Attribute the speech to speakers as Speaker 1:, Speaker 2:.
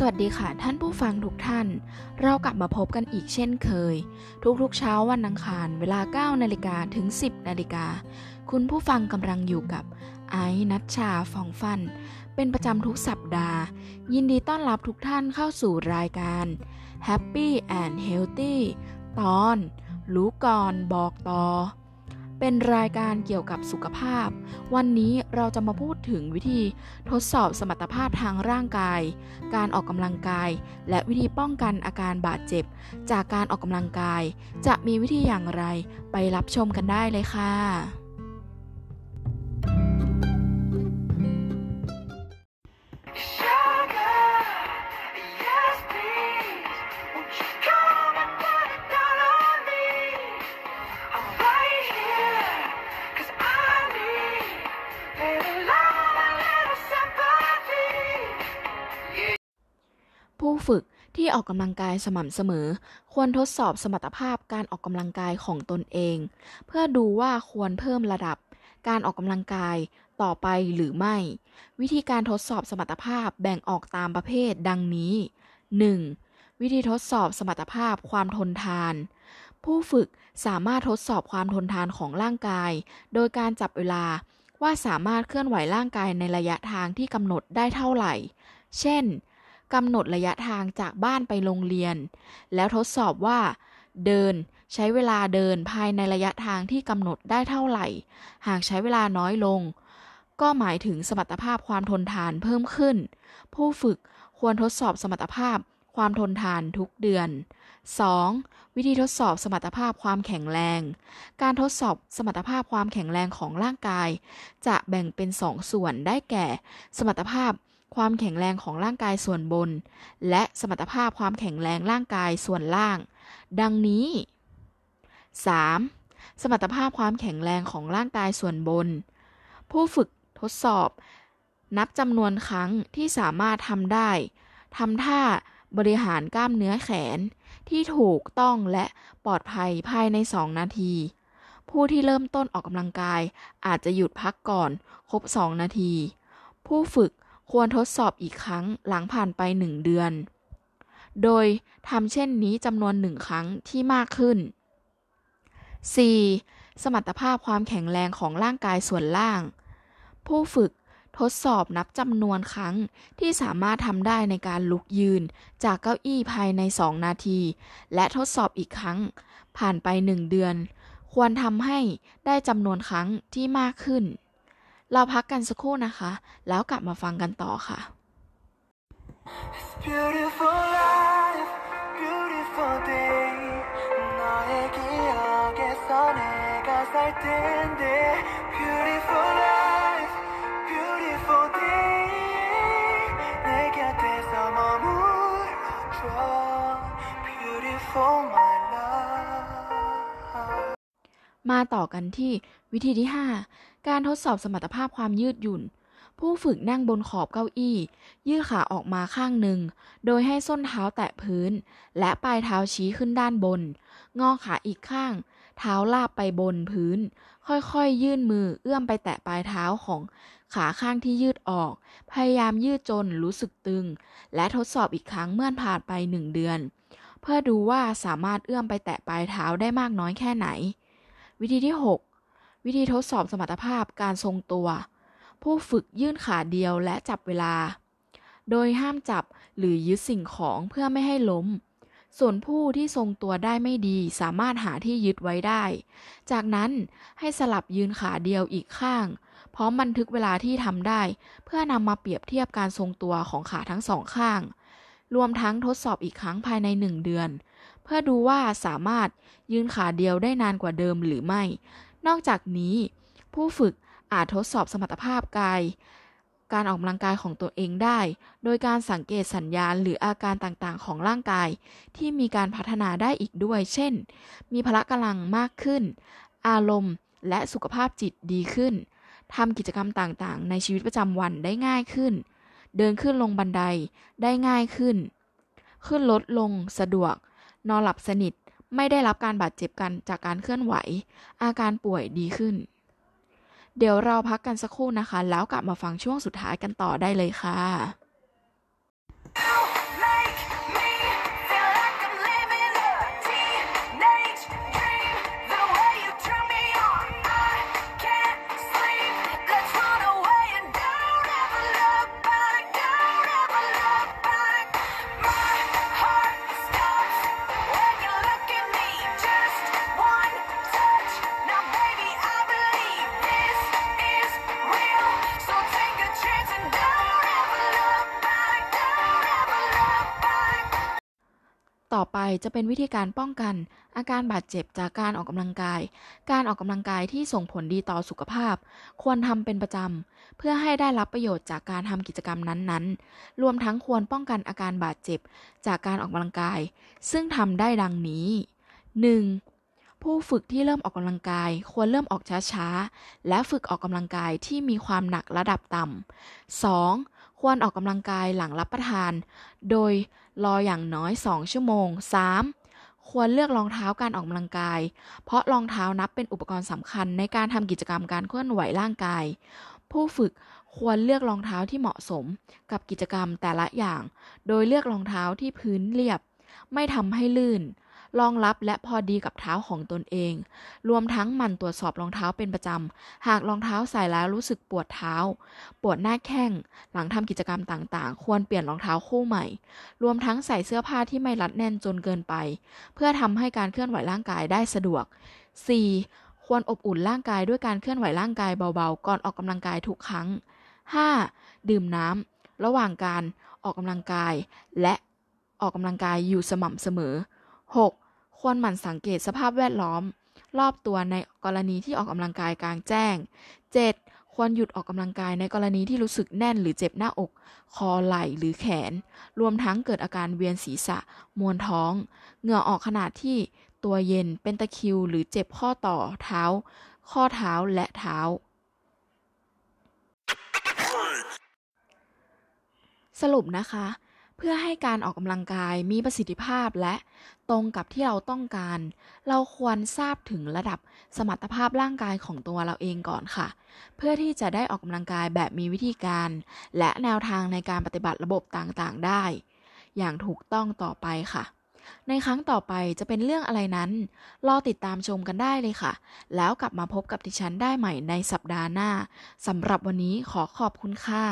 Speaker 1: สวัสดีค่ะท่านผู้ฟังทุกท่าน เรากลับมาพบกันอีกเช่นเคย ทุกๆเช้าวันอังคารเวลา 9 นาฬิกาถึง 10 นาฬิกา คุณผู้ฟังกำลังอยู่กับไอ้นัชชาฟองฟัน เป็นประจำทุกสัปดาห์ ยินดีต้อนรับทุกท่านเข้าสู่รายการ Happy and Healthy ตอน รู้ก่อนบอกต่อ เป็นรายการเกี่ยวกับสุขภาพ วันนี้เราจะมาพูดถึงวิธีทดสอบสมรรถภาพทางร่างกาย การออกกำลังกาย และวิธีป้องกันอาการบาดเจ็บ จากการออกกำลังกาย จะมีวิธีอย่างไรไปรับชมกันได้เลยค่ะ ที่ออกกำลังกายสม่ำเสมอ ควรทดสอบสมรรถภาพการออกกำลังกายของตนเอง เพื่อดูว่าควรเพิ่มระดับ การออกกำลังกายต่อไปหรือไม่ วิธีการทดสอบสมรรถภาพแบ่งออกตามประเภทดังนี้ 1. วิธีทดสอบสมรรถภาพความทนทาน ผู้ฝึกสามารถทดสอบความทนทานของร่างกาย โดยการจับเวลาว่าสามารถเคลื่อนไหวร่างกายในระยะทางที่กำหนดได้เท่าไหร่ เช่น กำหนดระยะทางจากบ้านไปโรงเรียน แล้วทดสอบว่า เดินใช้เวลาเดินภายในระยะทางที่กำหนดได้เท่าไหร่ หากใช้เวลาน้อยลง ก็หมายถึงสมรรถภาพความทนทานเพิ่มขึ้น ผู้ฝึกควรทดสอบสมรรถภาพความทนทานทุกเดือน 2. วิธีทดสอบสมรรถภาพความแข็งแรง การทดสอบสมรรถภาพความแข็งแรงของร่างกาย จะแบ่งเป็น 2 ส่วนได้แก่ สมรรถภาพ ความแข็งแรงของร่างกายส่วนบน และสมรรถภาพความแข็งแรงร่างกายส่วนล่าง ดังนี้ 3. สมรรถภาพความแข็งแรงของร่างกายส่วนบน ผู้ฝึกทดสอบ นับจำนวนครั้งที่สามารถทำได้ทำท่าบริหารกล้ามเนื้อแขนที่ถูกต้องและปลอดภัยภายใน 2 นาที ผู้ที่เริ่มต้นออกกำลังกายอาจจะหยุดพักก่อน ครบ 2 นาที ผู้ฝึก ควรทดสอบอีกครั้งหลังผ่านไป 1 เดือน โดยทำเช่นนี้จำนวนหนึ่งครั้งที่มากขึ้น 4. สมรรถภาพความแข็งแรงของร่างกายส่วนล่าง ผู้ฝึกทดสอบนับจำนวนครั้งที่สามารถทำได้ในการลุกยืนจากเก้าอี้ภายใน 2 นาที และทดสอบอีกครั้ง ผ่านไป 1 เดือน ควรทำให้ได้จำนวนครั้งที่มากขึ้น เราพักกันสักครู่นะคะ แล้วกลับมาฟังกันต่อค่ะ
Speaker 2: It's beautiful life, beautiful day. 너의 기억에서 내가 살 텐
Speaker 1: มาต่อกันที่วิธีที่ 5 การทดสอบสมรรถภาพความยืดหยุ่น ผู้ฝึกนั่งบนขอบเก้าอี้ ยืดขาออกมาข้างหนึ่ง โดยให้ส้นเท้าแตะพื้น และปลายเท้าชี้ขึ้นด้านบน งอขาอีกข้าง เท้าลาบไปบนพื้น ค่อยๆ ยื่นมือเอื้อมไปแตะปลายเท้าของขาข้างที่ยืดออก พยายามยืดจนรู้สึกตึง และทดสอบอีกครั้งเมื่อผ่านไปหนึ่งเดือน เพื่อดูว่าสามารถเอื้อมไปแตะปลายเท้าได้มากน้อยแค่ไหน วิธีที่ 6 วิธีทดสอบสมรรถภาพการทรงตัว ผู้ฝึกยื่นขาเดียวและจับเวลา โดยห้ามจับหรือยึดสิ่งของเพื่อไม่ให้ล้ม ส่วนผู้ที่ทรงตัวได้ไม่ดีสามารถหาที่ยึดไว้ได้ จากนั้นให้สลับยืนขาเดียวอีกข้าง พร้อมบันทึกเวลาที่ทำได้ เพื่อนำมาเปรียบเทียบการทรงตัวของขาทั้งสองข้าง รวมทั้งทดสอบอีกครั้งภายในหนึ่งเดือน พื่อดูว่าสามารถยืนขาเดียวได้นานกว่าเดิมหรือไม่ นอกจากนี้ ผู้ฝึกอาจทดสอบสมรรถภาพกาย การออกกำลังกายของตัวเองได้ โดยการสังเกตสัญญาณหรืออาการต่างๆ ของร่างกาย ที่มีการพัฒนาได้อีกด้วย เช่น มีพละกำลังมากขึ้น อารมณ์และสุขภาพจิตดีขึ้นทำกิจกรรมต่างๆ ในชีวิตประจำวันได้ง่ายขึ้น เดินขึ้นลงบันไดได้ง่ายขึ้น ขึ้นลดลงสะดวก นอนหลับสนิท ไม่ได้รับการบาดเจ็บกันจากการเคลื่อนไหว อาการป่วยดีขึ้น เดี๋ยวเราพักกันสักครู่นะคะ แล้วกลับมาฟังช่วงสุดท้ายกันต่อได้เลยค่ะ ต่อไปจะเป็นวิธีการป้องกัน อาการบาดเจ็บจากการออกกำลังกาย การออกกำลังกายที่ส่งผลดีต่อสุขภาพ ควรทำเป็นประจำ เพื่อให้ได้รับประโยชน์จากการทำกิจกรรมนั้นๆ รวมทั้งควรป้องกันอาการบาดเจ็บจากการออกกำลังกาย ซึ่งทำได้ดังนี้ 1. ผู้ฝึกที่เริ่มออกกำลังกาย ควรเริ่มออกช้าๆ และฝึกออกกำลังกายที่มีความหนักระดับต่ำ 2. ควรออกกำลังกายหลังรับประทาน โดยรออย่างน้อย 2 ชั่วโมง 3. ควรเลือกรองเท้าการออกกำลังกาย เพราะรองเท้านับเป็นอุปกรณ์สำคัญในการทำกิจกรรมการเคลื่อนไหวร่างกาย ผู้ฝึกควรเลือกรองเท้าที่เหมาะสมกับกิจกรรมแต่ละอย่าง โดยเลือกรองเท้าที่พื้นเรียบ ไม่ทำให้ลื่น รองรับและพอดีกับเท้าของตนเอง รวมทั้งหมั่นตรวจสอบรองเท้าเป็นประจำ หากรองเท้าใส่แล้วรู้สึกปวดเท้า ปวดหน้าแข้ง หลังทำกิจกรรมต่างๆ ควรเปลี่ยนรองเท้าคู่ใหม่ รวมทั้งใส่เสื้อผ้าที่ไม่รัดแน่นจนเกินไป เพื่อทำให้การเคลื่อนไหวร่างกายได้สะดวก 4. ควรอบอุ่นร่างกายด้วยการเคลื่อนไหวร่างกายเบาๆ ก่อนออกกำลังกายทุกครั้ง 5. ดื่มน้ำระหว่างการออกกำลังกายและออกกำลังกายอยู่สม่ำเสมอ 6. ควรหมั่นสังเกตสภาพแวดล้อม รอบตัวในกรณีที่ออกกำลังกายกลางแจ้ง 7. ควรหยุดออกกำลังกายในกรณีที่รู้สึกแน่นหรือเจ็บหน้าอก คอไหล่หรือแขน รวมทั้งเกิดอาการเวียนศีรษะ มวนท้อง เหงื่อออกขนาดที่ตัวเย็นเป็นตะคริวหรือเจ็บข้อต่อเท้า ข้อเท้าและเท้า สรุปนะคะ เพื่อให้การออกกำลังกายมีประสิทธิภาพและตรงกับที่เราต้องการ เราควรทราบถึงระดับสมรรถภาพร่างกายของตัวเราเองก่อนค่ะ เพื่อที่จะได้ออกกำลังกายแบบมีวิธีการ และแนวทางในการปฏิบัติระบบต่างๆ ได้ อย่างถูกต้องต่อไปค่ะ ในครั้งต่อไปจะเป็นเรื่องอะไรนั้น รอติดตามชมกันได้เลยค่ะ แล้วกลับมาพบกับดิฉันได้ใหม่ในสัปดาห์หน้าสำหรับวันนี้ขอขอบคุณค่ะ